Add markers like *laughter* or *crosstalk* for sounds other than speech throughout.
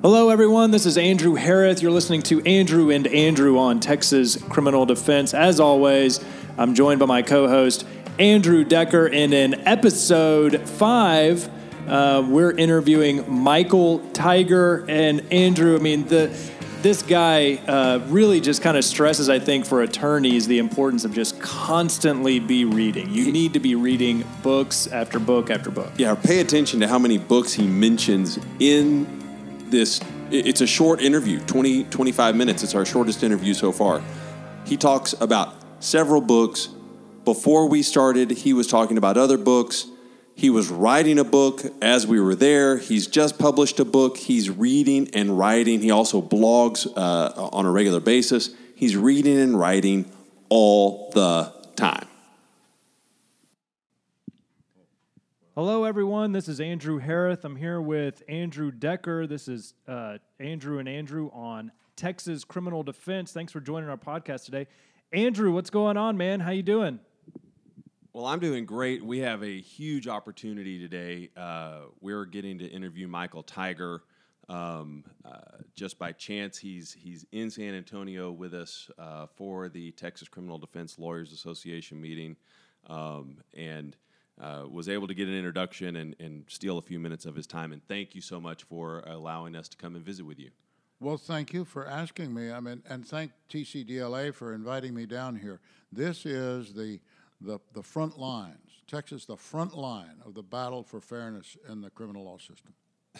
Hello, everyone. This is Andrew Harris. You're listening to Andrew and Andrew on Texas Criminal Defense. As always, I'm joined by my co host, Andrew Decker. And in episode five, uh, we're interviewing Michael Tigar. And Andrew, I mean, the this guy uh, really just kind of stresses, I think, for attorneys, the importance of just constantly be reading. You need to be reading books after book after book. Yeah, pay attention to how many books he mentions in this. It's a short interview, 20, 25 minutes. It's our shortest interview so far. He talks about several books. Before we started, he was talking about other books. He was writing a book as we were there. He's just published a book. He's reading and writing. He also blogs uh, on a regular basis. He's reading and writing all the time. Hello, everyone. This is Andrew Harris. I'm here with Andrew Decker. This is uh, Andrew and Andrew on Texas Criminal Defense. Thanks for joining our podcast today. Andrew, what's going on, man? How you doing? Well, I'm doing great. We have a huge opportunity today. Uh, we're getting to interview Michael Tigar. Um, uh, just by chance, he's he's in San Antonio with us uh, for the Texas Criminal Defense Lawyers Association meeting, um, and uh, was able to get an introduction and, and steal a few minutes of his time. And thank you so much for allowing us to come and visit with you. Well, thank you for asking me. I mean, and thank TCDLA for inviting me down here. This is the the, the front lines, Texas, the front line of the battle for fairness in the criminal law system.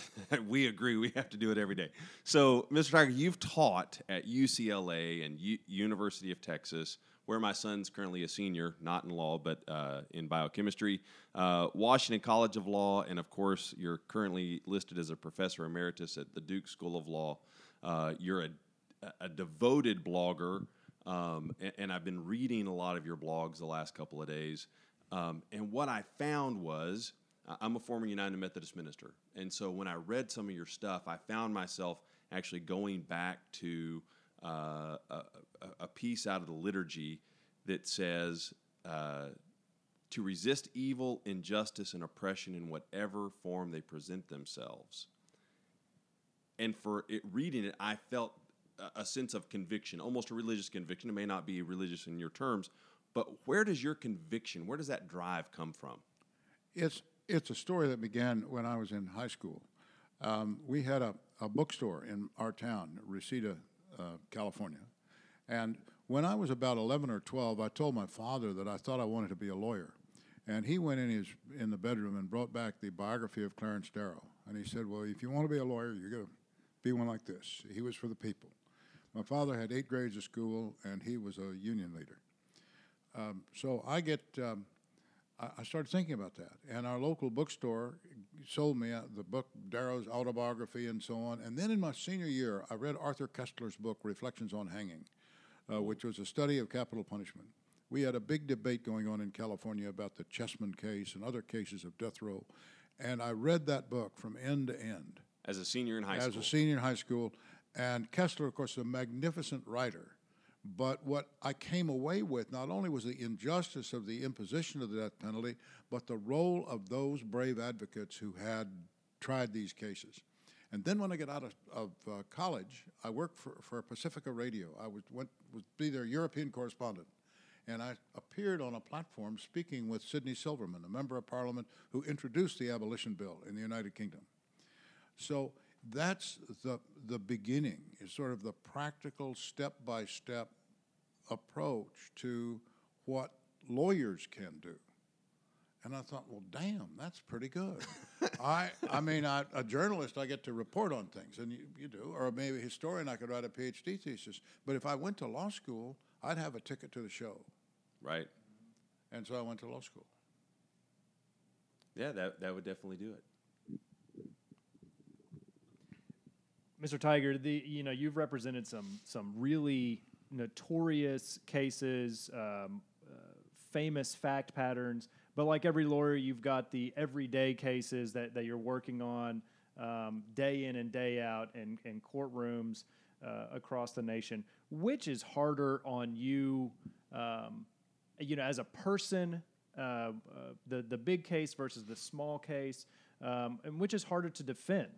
*laughs* we agree. We have to do it every day. So, Mr. Tigar, you've taught at UCLA and U- University of Texas where my son's currently a senior, not in law, but uh, in biochemistry, uh, Washington College of Law, and of course, you're currently listed as a professor emeritus at the Duke School of Law. Uh, you're a, a, devoted blogger, um, and, and, I've been reading a lot of your blogs the last couple of days. Um, and what I found was, I'm a former United Methodist minister, and so when I read some of your stuff, I found myself actually going back to uh, a, a, piece out of the liturgy that says uh, to resist evil, injustice, and oppression in whatever form they present themselves. And for it, reading it, I felt a sense of conviction, almost a religious conviction. It may not be religious in your terms, but where does your conviction, where does that drive come from? It's it's a story that began when I was in high school. Um, we had a, a bookstore in our town, Reseda, California. And when I was about 11 or 12, I told my father that I thought I wanted to be a lawyer. And he went in his in the bedroom and brought back the biography of Clarence Darrow. And he said, "Well, if you want to be a lawyer, you got to be one like this." He was for the people. My father had eight grades of school, and he was a union leader. Um, so I get um, I started thinking about that. And our local bookstore sold me uh, the book, Darrow's autobiography, and so on. And then in my senior year, I read Arthur Koestler's book, Reflections on Hanging, uh, which was a study of capital punishment. We had a big debate going on in California about the Chessman case and other cases of death row. And I read that book from end to end. As a senior in high as school? As a senior in high school. And Koestler, of course, is a magnificent writer. But what I came away with not only was the injustice of the imposition of the death penalty, but the role of those brave advocates who had tried these cases. And then when I got out of, of uh, college, I worked for, for Pacifica Radio. I was, went, was be their European correspondent. And I appeared on a platform speaking with Sydney Silverman, a member of parliament who introduced the abolition bill in the United Kingdom. So that's the, the beginning, is sort of the practical step by step approach to what lawyers can do. And I thought, well, damn, that's pretty good. *laughs* I, I mean, I, a journalist, I get to report on things, and you, you do, or maybe a historian, I could write a PhD thesis. But if I went to law school, I'd have a ticket to the show. Right. And so I went to law school. Yeah, that, that would definitely do it. Mr. Tigar, the you know you've represented some some really notorious cases, um, uh, famous fact patterns. But like every lawyer, you've got the everyday cases that, that you're working on um, day in and day out in, in courtrooms uh, across the nation. Which is harder on you, um, you know, as a person, uh, uh, the the big case versus the small case, um, and which is harder to defend?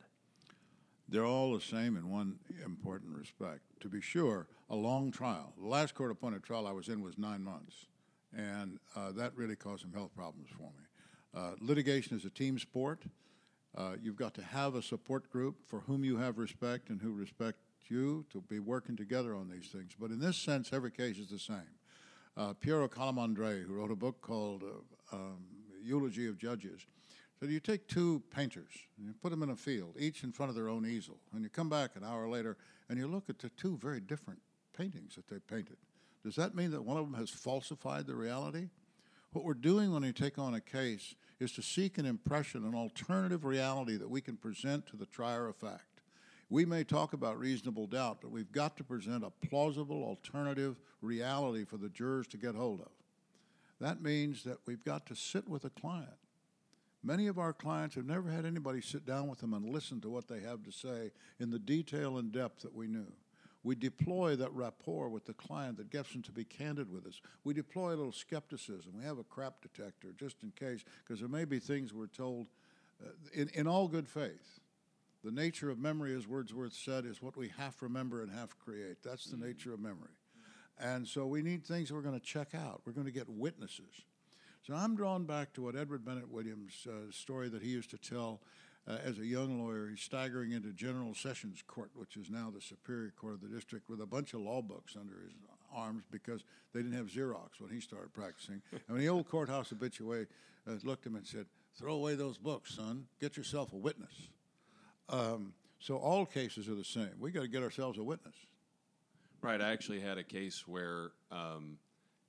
They're all the same in one important respect. To be sure, a long trial. The last court appointed trial I was in was nine months, and uh, that really caused some health problems for me. Uh, litigation is a team sport. Uh, you've got to have a support group for whom you have respect and who respect you to be working together on these things. But in this sense, every case is the same. Uh, Piero Calamandrei, who wrote a book called uh, um, Eulogy of Judges, so you take two painters and you put them in a field, each in front of their own easel, and you come back an hour later and you look at the two very different paintings that they painted. Does that mean that one of them has falsified the reality? What we're doing when we take on a case is to seek an impression, an alternative reality that we can present to the trier of fact. We may talk about reasonable doubt, but we've got to present a plausible alternative reality for the jurors to get hold of. That means that we've got to sit with a client Many of our clients have never had anybody sit down with them and listen to what they have to say in the detail and depth that we knew. We deploy that rapport with the client that gets them to be candid with us. We deploy a little skepticism. We have a crap detector just in case, because there may be things we're told uh, in, in all good faith. The nature of memory, as Wordsworth said, is what we half remember and half create. That's the nature of memory. And so we need things we're going to check out. We're going to get witnesses. So I'm drawn back to what Edward Bennett Williams' uh, story that he used to tell uh, as a young lawyer. He's staggering into General Sessions Court, which is now the Superior Court of the district, with a bunch of law books under his arms because they didn't have Xerox when he started practicing. and when the old courthouse habitué uh, looked at him and said, "Throw away those books, son. Get yourself a witness." Um, so all cases are the same. We got to get ourselves a witness. Right. I actually had a case where um,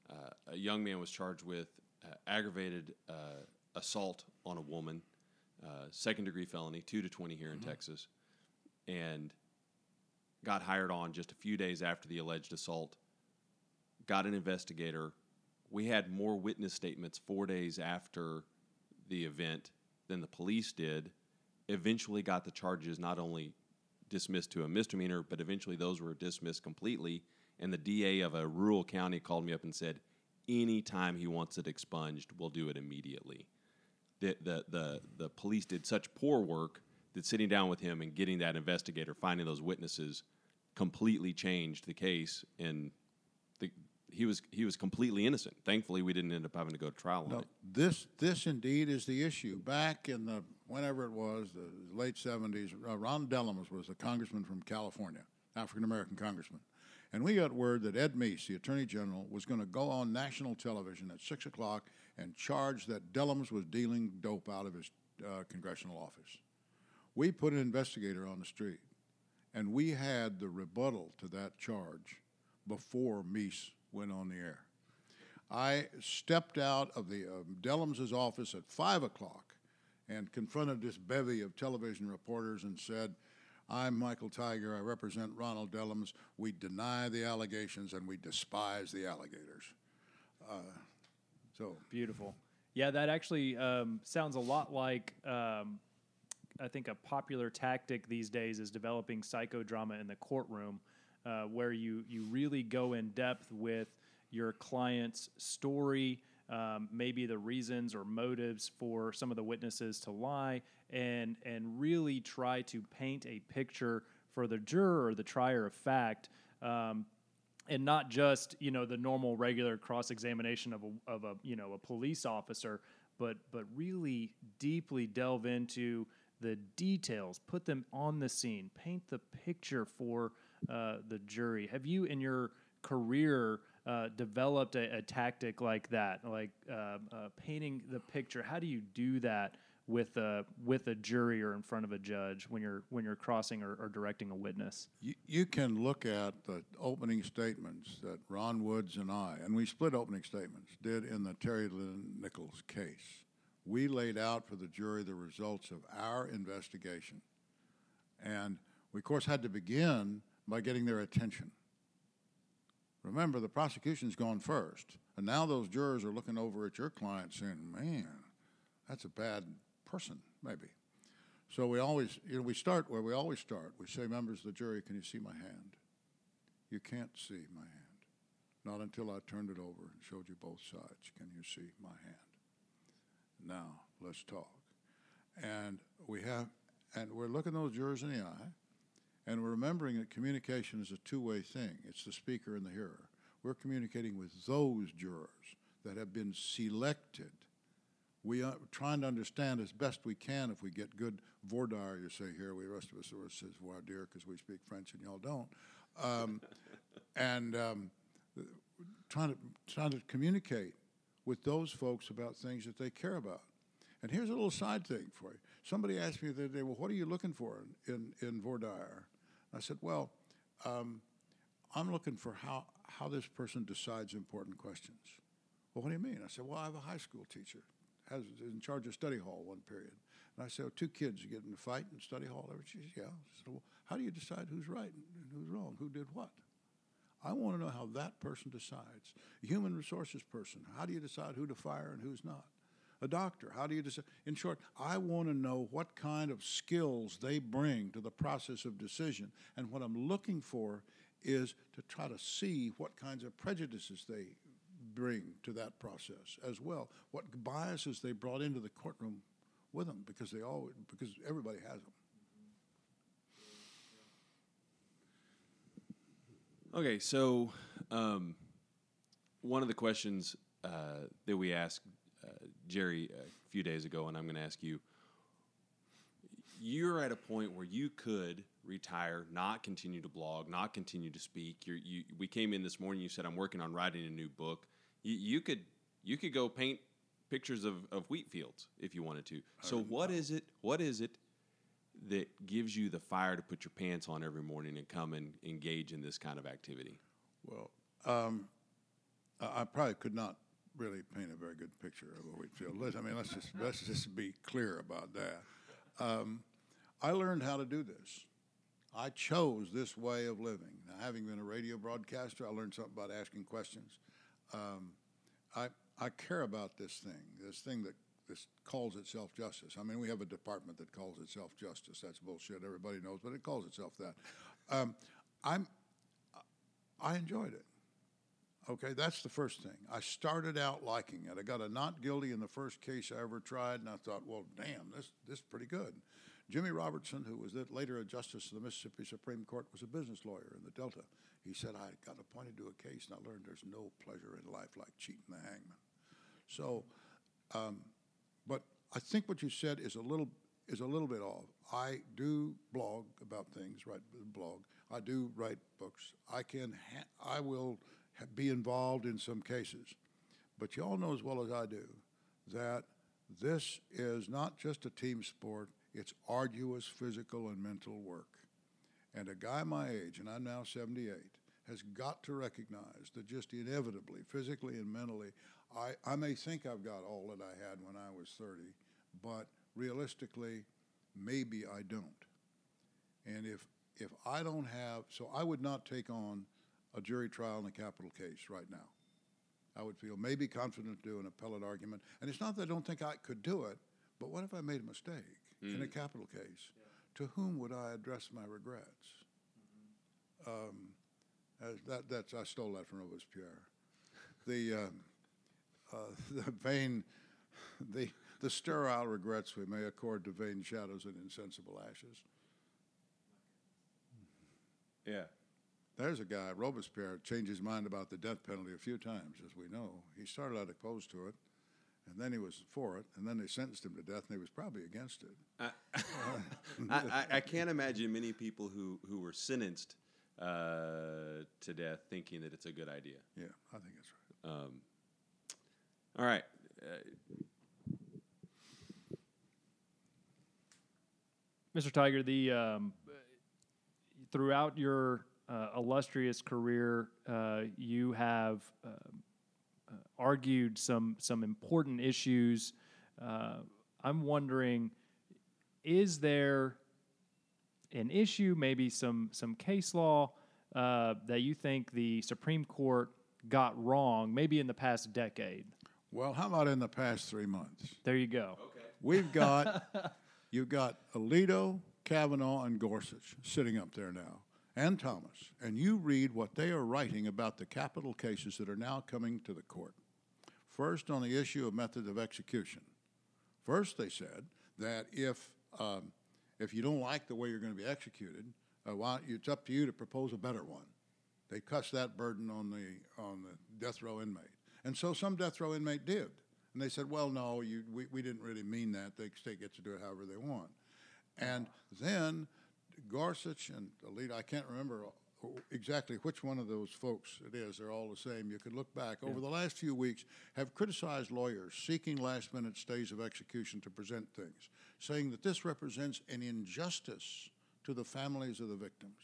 uh, a young man was charged with uh, aggravated uh, assault on a woman, uh, second degree felony, two to 20 here in mm-hmm. Texas, and got hired on just a few days after the alleged assault, got an investigator. We had more witness statements four days after the event than the police did. Eventually, got the charges not only dismissed to a misdemeanor, but eventually those were dismissed completely. And the DA of a rural county called me up and said, anytime he wants it expunged, we'll do it immediately. The, the, the, the police did such poor work that sitting down with him and getting that investigator, finding those witnesses, completely changed the case. And the, he was he was completely innocent. Thankfully, we didn't end up having to go to trial no, on it. This this indeed is the issue. Back in the whenever it was the late seventies, uh, Ron Dellums was a congressman from California, African American congressman, and we got word that Ed Meese, the Attorney General, was going to go on national television at 6 o'clock and charge that Dellums was dealing dope out of his uh, congressional office. We put an investigator on the street, and we had the rebuttal to that charge before Meese went on the air. I stepped out of the uh, Dellums' office at 5 o'clock and confronted this bevy of television reporters and said, I'm Michael Tigar. I represent Ronald Dellums. We deny the allegations and we despise the alligators. Uh, so beautiful. Yeah, that actually um, sounds a lot like um, I think a popular tactic these days is developing psychodrama in the courtroom, uh, where you you really go in depth with your client's story um, maybe the reasons or motives for some of the witnesses to lie, and and really try to paint a picture for the juror or the trier of fact. Um, and not just you know the normal regular cross examination of a, of a you know a police officer, but but really deeply delve into the details, put them on the scene, paint the picture for uh, the jury. Have you in your career uh, developed a, a, tactic like that, like uh, uh, painting the picture? How do you do that with a with a jury or in front of a judge when you're when you're crossing or, or directing a witness? You, you can look at the opening statements that Ron Woods and I, and we split opening statements, did in the Terry Lynn Nichols case. We laid out for the jury the results of our investigation, and we of course had to begin by getting their attention Remember, the prosecution's gone first, and now those jurors are looking over at your client saying, "Man, that's a bad person, maybe." So we always, you know, we start where we always start. We say, "Members of the jury, can you see my hand?" You can't see my hand, not until I turned it over and showed you both sides. Can you see my hand? Now let's talk. And we have, and we're looking those jurors in the eye, And we're remembering that communication is a two way thing it's the speaker and the hearer. We're communicating with those jurors that have been selected. We are trying to understand as best we can if we get good voir dire, you say here. We, the rest of us always says voir dire because we speak French and y'all don't. Um, *laughs* and um, trying, to, trying to communicate with those folks about things that they care about. And here's a little side thing for you. Somebody asked me the other day, well, what are you looking for in, in, voir? I said, well, um, I'm looking for how, how this person decides important questions. Well, what do you mean? I said, well, I have a high school teacher, has in charge of study hall one period. And I said, well, two kids get in a fight in study hall. She said, yeah. I said, well, how do you decide who's right and who's wrong? Who did what? I want to know how that person decides. A human resources person, how do you decide who to fire and who's not? A doctor, how do you decide? In short, I want to know what kind of skills they bring to the process of decision. And what I'm looking for is to try to see what kinds of prejudices they bring to that process as well. What biases they brought into the courtroom with them because they all because everybody has them. Okay, so um, one of the questions uh, that we asked uh, Jerry a few days ago, and I'm going to ask you. You're at a point where you could retire, not continue to blog, not continue to speak. You're, you, we came in this morning. You said I'm working on writing a new book. You, you could you could go paint pictures of, of wheat fields if you wanted to. So what is it? What is it that gives you the fire to put your pants on every morning and come and engage in this kind of activity? Well, um, I probably could not really paint a very good picture of a wheat field. Let's, I mean, let's just let's just be clear about that. Um, I learned how to do this. I chose this way of living. Now, having been a radio broadcaster, I learned something about asking questions. Um, I I care about this thing, this thing that this calls itself justice. I mean, we have a department that calls itself justice. That's bullshit. Everybody knows, but it calls itself that. Um, I'm I enjoyed it. Okay, that's the first thing. I started out liking it. I got a not guilty in the first case I ever tried, and I thought, well, damn, this this is pretty good. Jimmy Robertson, who was later a justice of the Mississippi Supreme Court, was a business lawyer in the Delta. He said, I got appointed to a case, and I learned there's no pleasure in life like cheating the hangman. So, um, but I think what you said is a little is a little bit off. I do blog about things, write blog. I do write books. I can, ha- I will be involved in some cases. But you all know as well as I do that this is not just a team sport, it's arduous physical and mental work. And a guy my age, and I'm now 78, has got to recognize that just inevitably, physically and mentally, I, I may think I've got all that I had when I was 30, but realistically, maybe I don't. And if if I don't have, so I would not take on a jury trial in a capital case right now. I would feel maybe confident to do an appellate argument. And it's not that I don't think I could do it, but what if I made a mistake mm. in a mm. capital case? Yeah. To whom would I address my regrets? Mm-hmm. Um, that, that's, I stole that from Robespierre. The, um, uh, *laughs* the vain, the, the sterile regrets we may accord to vain shadows and insensible ashes. Yeah. There's a guy, Robespierre, changed his mind about the death penalty a few times, as we know. He started out opposed to it, and then he was for it, and then they sentenced him to death, and he was probably against it. I, *laughs* I, I can't imagine many people who, who were sentenced uh, to death thinking that it's a good idea. Yeah, I think that's right. Um, all right. Uh, Mr. Tigar, the um, throughout your uh, illustrious career, uh, you have uh, uh, argued some some important issues. Uh, I'm wondering, is there an issue, maybe some some case law uh, that you think the Supreme Court got wrong, maybe in the past decade? Well, how about in the past three months? There you go. Okay. We've got *laughs* you've got Alito, Kavanaugh, and Gorsuch sitting up there now and Thomas, and you read what they are writing about the capital cases that are now coming to the court. First, on the issue of method of execution. First, they said that if um, if you don't like the way you're going to be executed, Uh, why, it's up to you to propose a better one. They cuss that burden on the on the death row inmate, and so some death row inmate did, and they said, "Well, no, you, we, we didn't really mean that. The state gets to do it however they want." And then Gorsuch and Alito, I can't remember exactly which one of those folks it is. They're all the same. You could look back over the last few weeks have criticized lawyers seeking last minute stays of execution to present things, saying that this represents an injustice to the families of the victims.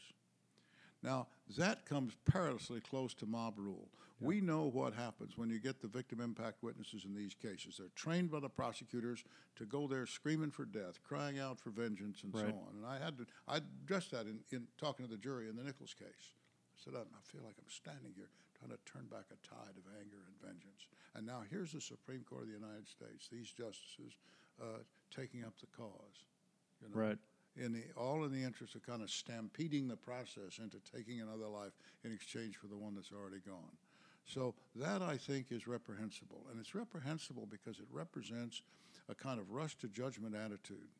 Now, that comes perilously close to mob rule. We know what happens when you get the victim impact witnesses in these cases. They're trained by the prosecutors to go there screaming for death, crying out for vengeance, and so on. And I had to, I addressed that in, in talking to the jury in the Nichols case. I said, I, I feel like I'm standing here trying of turn back a tide of anger and vengeance. And now here's the Supreme Court of the United States, these justices uh, taking up the cause. You know? Right. in the all in the interest of kind of stampeding the process into taking another life in exchange for the one that's already gone. So that I think is reprehensible, and it's reprehensible because it represents a kind of rush to judgment attitude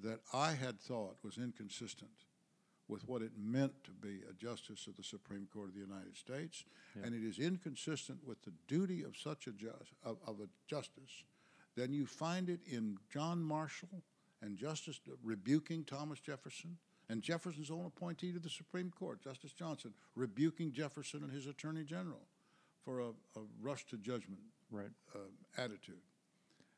that I had thought was inconsistent with what it meant to be a justice of the Supreme Court of the United States, and it is inconsistent with the duty of such a of, of a justice. Then you find it in John Marshall and Justice rebuking Thomas Jefferson, and Jefferson's own appointee to the Supreme Court, Justice Johnson, rebuking Jefferson and his Attorney General for a, a rush to judgment Right. uh, attitude.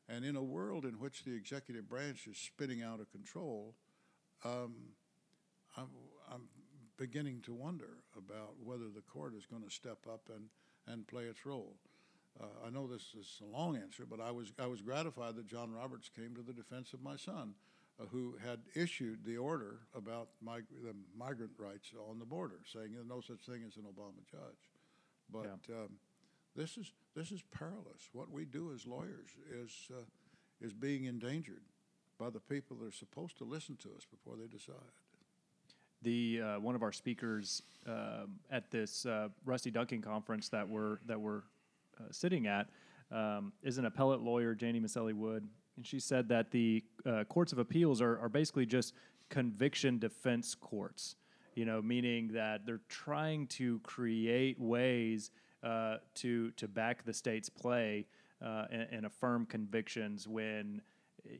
And in a world in which the executive branch is spinning out of control, um, I'm, I'm beginning to wonder about whether the court is going to step up and, and play its role. Uh, I know this is a long answer, but I was, I was gratified that John Roberts came to the defense of my son, uh, who had issued the order about mig- the migrant rights on the border, saying there's no such thing as an Obama judge. But um, this is this is perilous. What we do as lawyers is uh, is being endangered by the people that are supposed to listen to us before they decide. The uh, one of our speakers um, at this uh, Rusty Duncan conference that we're that we're uh, sitting at um, is an appellate lawyer, Janie Maselli Wood, and she said that the uh, courts of appeals are, are basically just conviction defense courts. You know, meaning that they're trying to create ways uh, to to back the state's play and, and affirm convictions when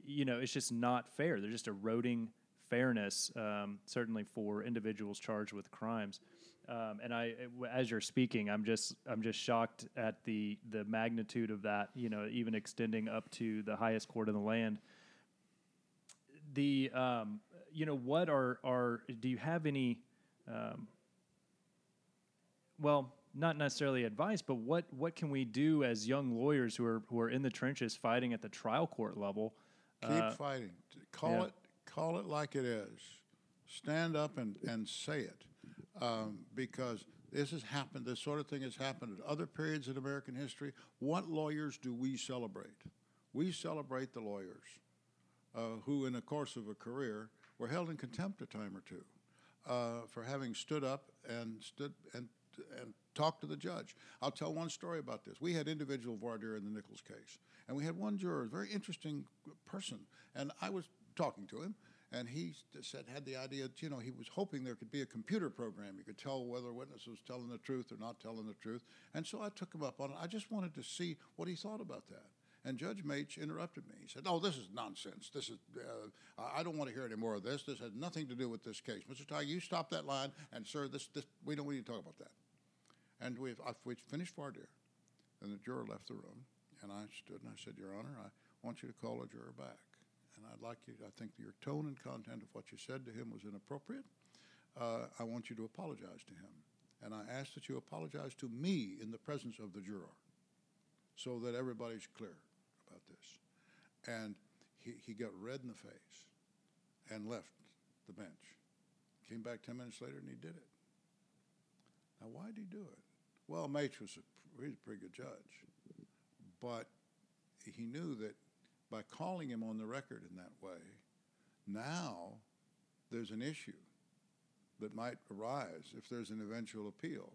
you know it's just not fair. They're just eroding fairness, um, certainly for individuals charged with crimes. Um, and I, as you're speaking, I'm just I'm just shocked at the the magnitude of that. You know, even extending up to the highest court in the land. The um, you know what are are do you have any? Um, well, not necessarily advice, but what what can we do as young lawyers who are who are in the trenches fighting at the trial court level? Keep Uh, fighting. Call yeah. it call it like it is. Stand up and, and say it, um, because this has happened. This sort of thing has happened at other periods in American history. What lawyers do we celebrate? We celebrate the lawyers uh, who, in the course of a career, were held in contempt a time or two uh, for having stood up and stood and and talked to the judge. I'll tell one story about this. We had individual voir dire in the Nichols case, and we had one juror, a very interesting person, and I was talking to him. And he said, had the idea, that, you know, he was hoping there could be a computer program. You could tell whether a witness was telling the truth or not telling the truth. And so I took him up on it. I just wanted to see what he thought about that. And Judge Matsch interrupted me. He said, "Oh, this is nonsense. This is uh, I don't want to hear any more of this. This has nothing to do with this case, Mr. ty You stop that line, and sir, this, this we don't need to talk about that." And we I, we finished voir dire, and the juror left the room, and I stood and I said, "Your Honor, I want you to call a juror back, and I'd like you. I think your tone and content of what you said to him was inappropriate. Uh, I want you to apologize to him, and I ask that you apologize to me in the presence of the juror." so that everybody's clear about this. And he, he got red in the face and left the bench. Came back 10 minutes later and he did it. Now, why did he do it? Well, Matsch was a, he's a pretty good judge. But he knew that by calling him on the record in that way, now there's an issue that might arise if there's an eventual appeal.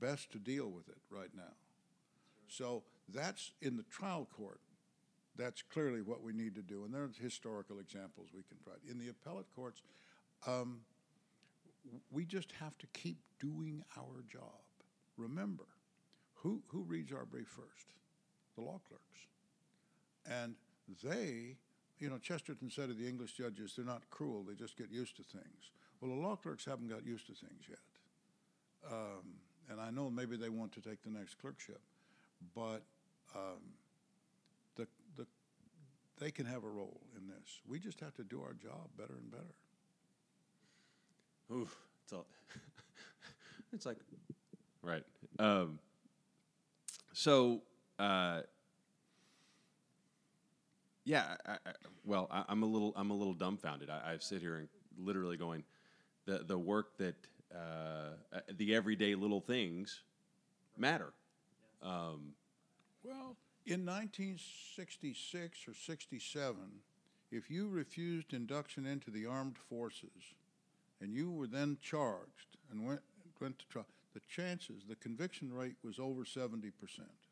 Best to deal with it right now. So that's in the trial court. That's clearly what we need to do, and there are historical examples we can try. In the appellate courts, um, we just have to keep doing our job. Remember, who, who reads our brief first? The law clerks. And they, you know, Chesterton said of the English judges, they're not cruel, they just get used to things. Well, the law clerks haven't got used to things yet. Um, and I know maybe they want to take the next clerkship, but um, the, the, they can have a role in this. We just have to do our job better and better. Oof, it's all. *laughs* it's like, right. Um, so, uh, yeah. I, I, well, I, am a little. I'm a little dumbfounded. I, I sit here and literally going, the the work that uh, the everyday little things matter. Um, well, in 1966 or 67, if you refused induction into the armed forces and you were then charged and went, went to trial, the chances, the conviction rate was over 70%. Right?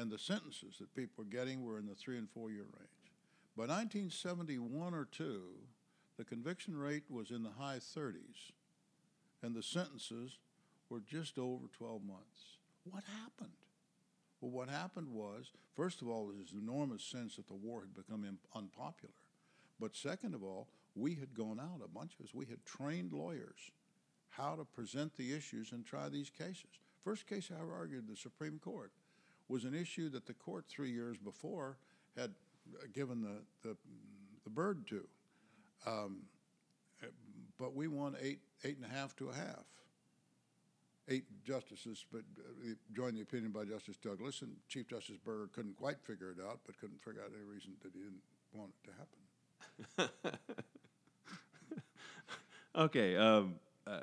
And the sentences that people were getting were in the three and four year range. By 1971 or two, the conviction rate was in the high 30s, and the sentences were just over 12 months. What happened? Well, what happened was, first of all, there was an enormous sense that the war had become unpopular. But second of all, we had gone out, a bunch of us, we had trained lawyers how to present the issues and try these cases. First case I ever argued in the Supreme Court was an issue that the court three years before had given the, the, the bird to. Um, but we won eight, eight and a half to a half. Eight justices, but uh, joined the opinion by Justice Douglas, and Chief Justice Burger couldn't quite figure it out, but couldn't figure out any reason that he didn't want it to happen. *laughs* okay. Um, uh,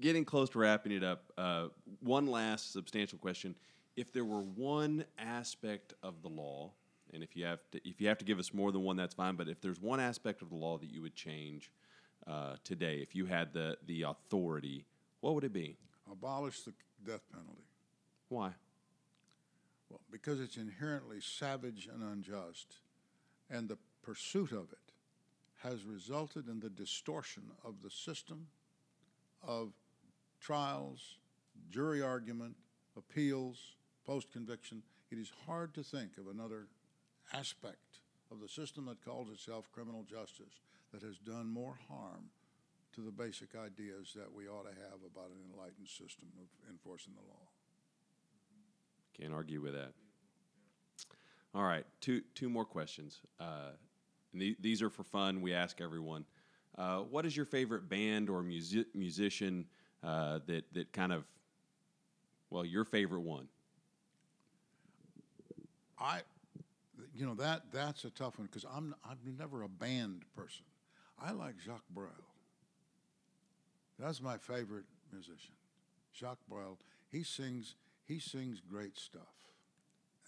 getting close to wrapping it up, uh, one last substantial question. If there were one aspect of the law, and if you have to, if you have to give us more than one, that's fine. But if there's one aspect of the law that you would change uh, today, if you had the the authority, what would it be? Abolish the death penalty. Why? Well, because it's inherently savage and unjust, and the pursuit of it has resulted in the distortion of the system of trials, jury argument, appeals, post conviction. It is hard to think of another aspect of the system that calls itself criminal justice that has done more harm to the basic ideas that we ought to have about an enlightened system of enforcing the law. Can't argue with that. All right, two two more questions. Uh, the, these are for fun. We ask everyone. Uh, what is your favorite band or music, musician uh, that that kind of, well, your favorite one? I, you know that that's a tough one because I'm I'm never a band person. I like Jacques Brel. That's my favorite musician, Jacques Brel. He sings he sings great stuff,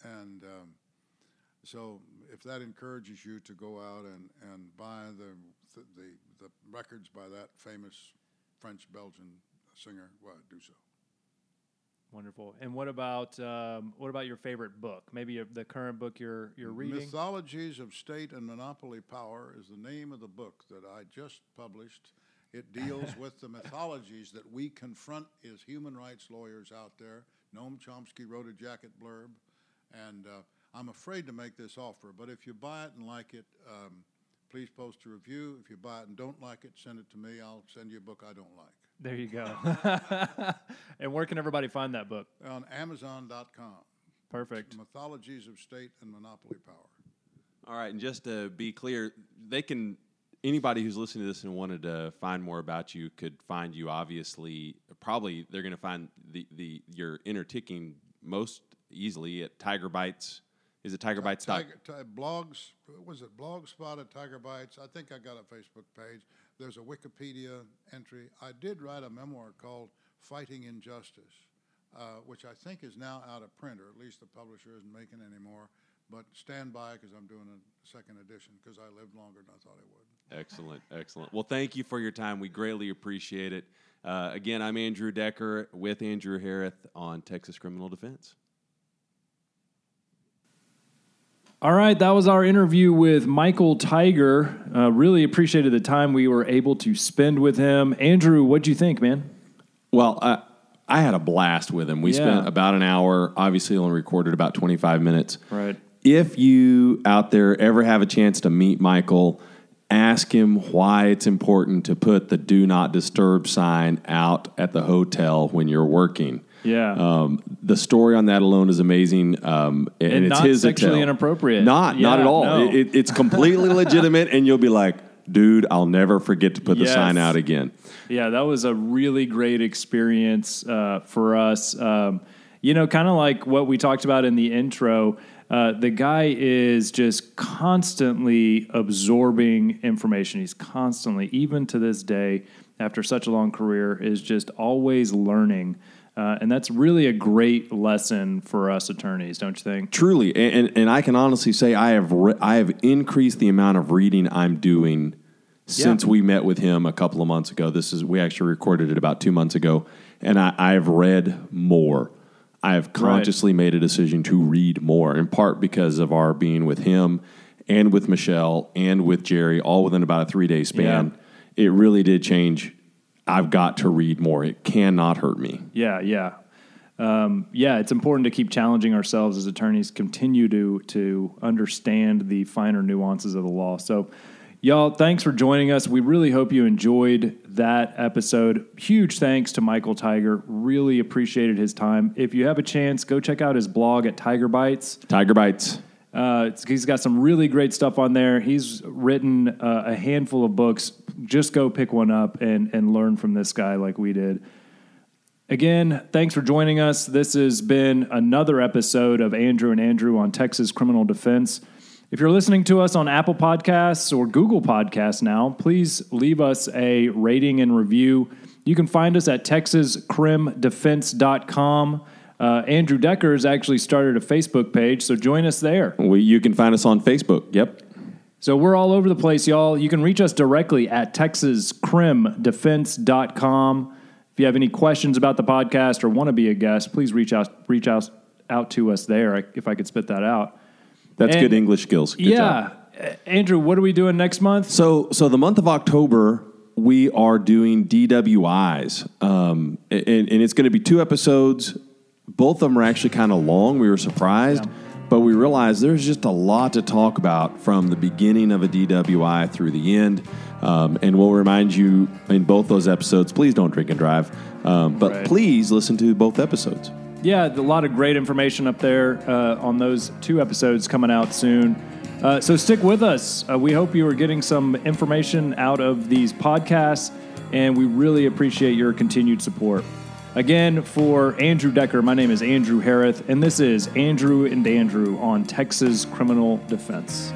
and um, so if that encourages you to go out and, and buy the, the, the records by that famous French Belgian singer, well, do so. Wonderful. And what about um, what about your favorite book? Maybe the current book you're you're reading. Mythologies of State and Monopoly Power is the name of the book that I just published. It deals *laughs* with the mythologies that we confront as human rights lawyers out there. Noam Chomsky wrote a jacket blurb, and uh, I'm afraid to make this offer, but if you buy it and like it, um, please post a review. If you buy it and don't like it, send it to me. I'll send you a book I don't like. There you go. *laughs* and where can everybody find that book? On Amazon.com. Perfect. Mythologies of State and Monopoly Power. All right, and just to be clear, they can anybody who's listening to this and wanted to find more about you could find you. Obviously, probably they're going to find the the your inner ticking most easily at Tiger Bites is it Tiger Bites? Tiger, blogs, was it Blogspot at Tiger Bites? I think I got a Facebook page. There's a Wikipedia entry. I did write a memoir called Fighting Injustice, uh, which I think is now out of print, or at least the publisher isn't making anymore. But stand by because I'm doing a second edition because I lived longer than I thought I would. Excellent, excellent. Well, thank you for your time. We greatly appreciate it. Uh, again, I'm Andrew Decker with Andrew Harris on Texas Criminal Defense. All right, that was our interview with Michael Tigar. Uh, really appreciated the time we were able to spend with him. Andrew, what'd you think, man? Well, I, I had a blast with him. We Yeah. spent about an hour. Obviously, only recorded about 25 minutes. Right. If you out there ever have a chance to meet Michael, ask him why it's important to put the do not disturb sign out at the hotel when you're working. Yeah. Um, the story on that alone is amazing, um, and, And it's not his sexually tell. inappropriate. Not, not at all. no. It, it- it's completely *laughs* legitimate, and you'll be like, "Dude, I'll never forget to put the sign out again." Yeah, that was a really great experience uh, for us. Um, you know, kind of like what we talked about in the intro. Uh, the guy is just constantly absorbing information. He's constantly, even to this day, after such a long career, is just always learning. Uh, and that's really a great lesson for us attorneys, don't you think? Truly, and, and, and I can honestly say I have re- I have increased the amount of reading I'm doing since we met with him a couple of months ago. This is we actually recorded it about two months ago, and I, I have read more. I have consciously made a decision to read more, in part because of our being with him and with Michelle and with Jerry, all within about a three day span. It really did change. I've got to read more. It cannot hurt me. Yeah, yeah. Um, yeah, it's important to keep challenging ourselves as attorneys, continue to to understand the finer nuances of the law. So, y'all, thanks for joining us. We really hope you enjoyed that episode. Huge thanks to Michael Tigar. Really appreciated his time. If you have a chance, go check out his blog at Tiger Bites. Tiger bites. Uh, he's got some really great stuff on there. He's written uh, a handful of books. Just go pick one up and, and learn from this guy like we did. Again, thanks for joining us. This has been another episode of Andrew and Andrew on Texas Criminal Defense. If you're listening to us on Apple Podcasts or Google Podcasts now, please leave us a rating and review. You can find us at texascrimdefense.com. Uh, Andrew Decker has actually started a Facebook page, so join us there. We, you can find us on Facebook. Yep. So we're all over the place, y'all. You can reach us directly at texascrimdefense.com. If you have any questions about the podcast or want to be a guest, please reach out reach out out to us there if I could spit that out. That's And- good English skills. Good yeah. job. Andrew, what are we doing next month? So, so the month of October, we are doing DWIs, um, and, and it's going to be two episodes. Both of them are actually kind of long. We were surprised, but we realized there's just a lot to talk about from the beginning of a DWI through the end. Um, and we'll remind you in both those episodes, please don't drink and drive, um, but Right. please listen to both episodes. Yeah, a lot of great information up there uh, on those two episodes coming out soon. Uh, so stick with us. Uh, we hope you are getting some information out of these podcasts, and we really appreciate your continued support. Again, for Andrew Decker, my name is Andrew Harris, and this is Andrew and Andrew on Texas Criminal Defense.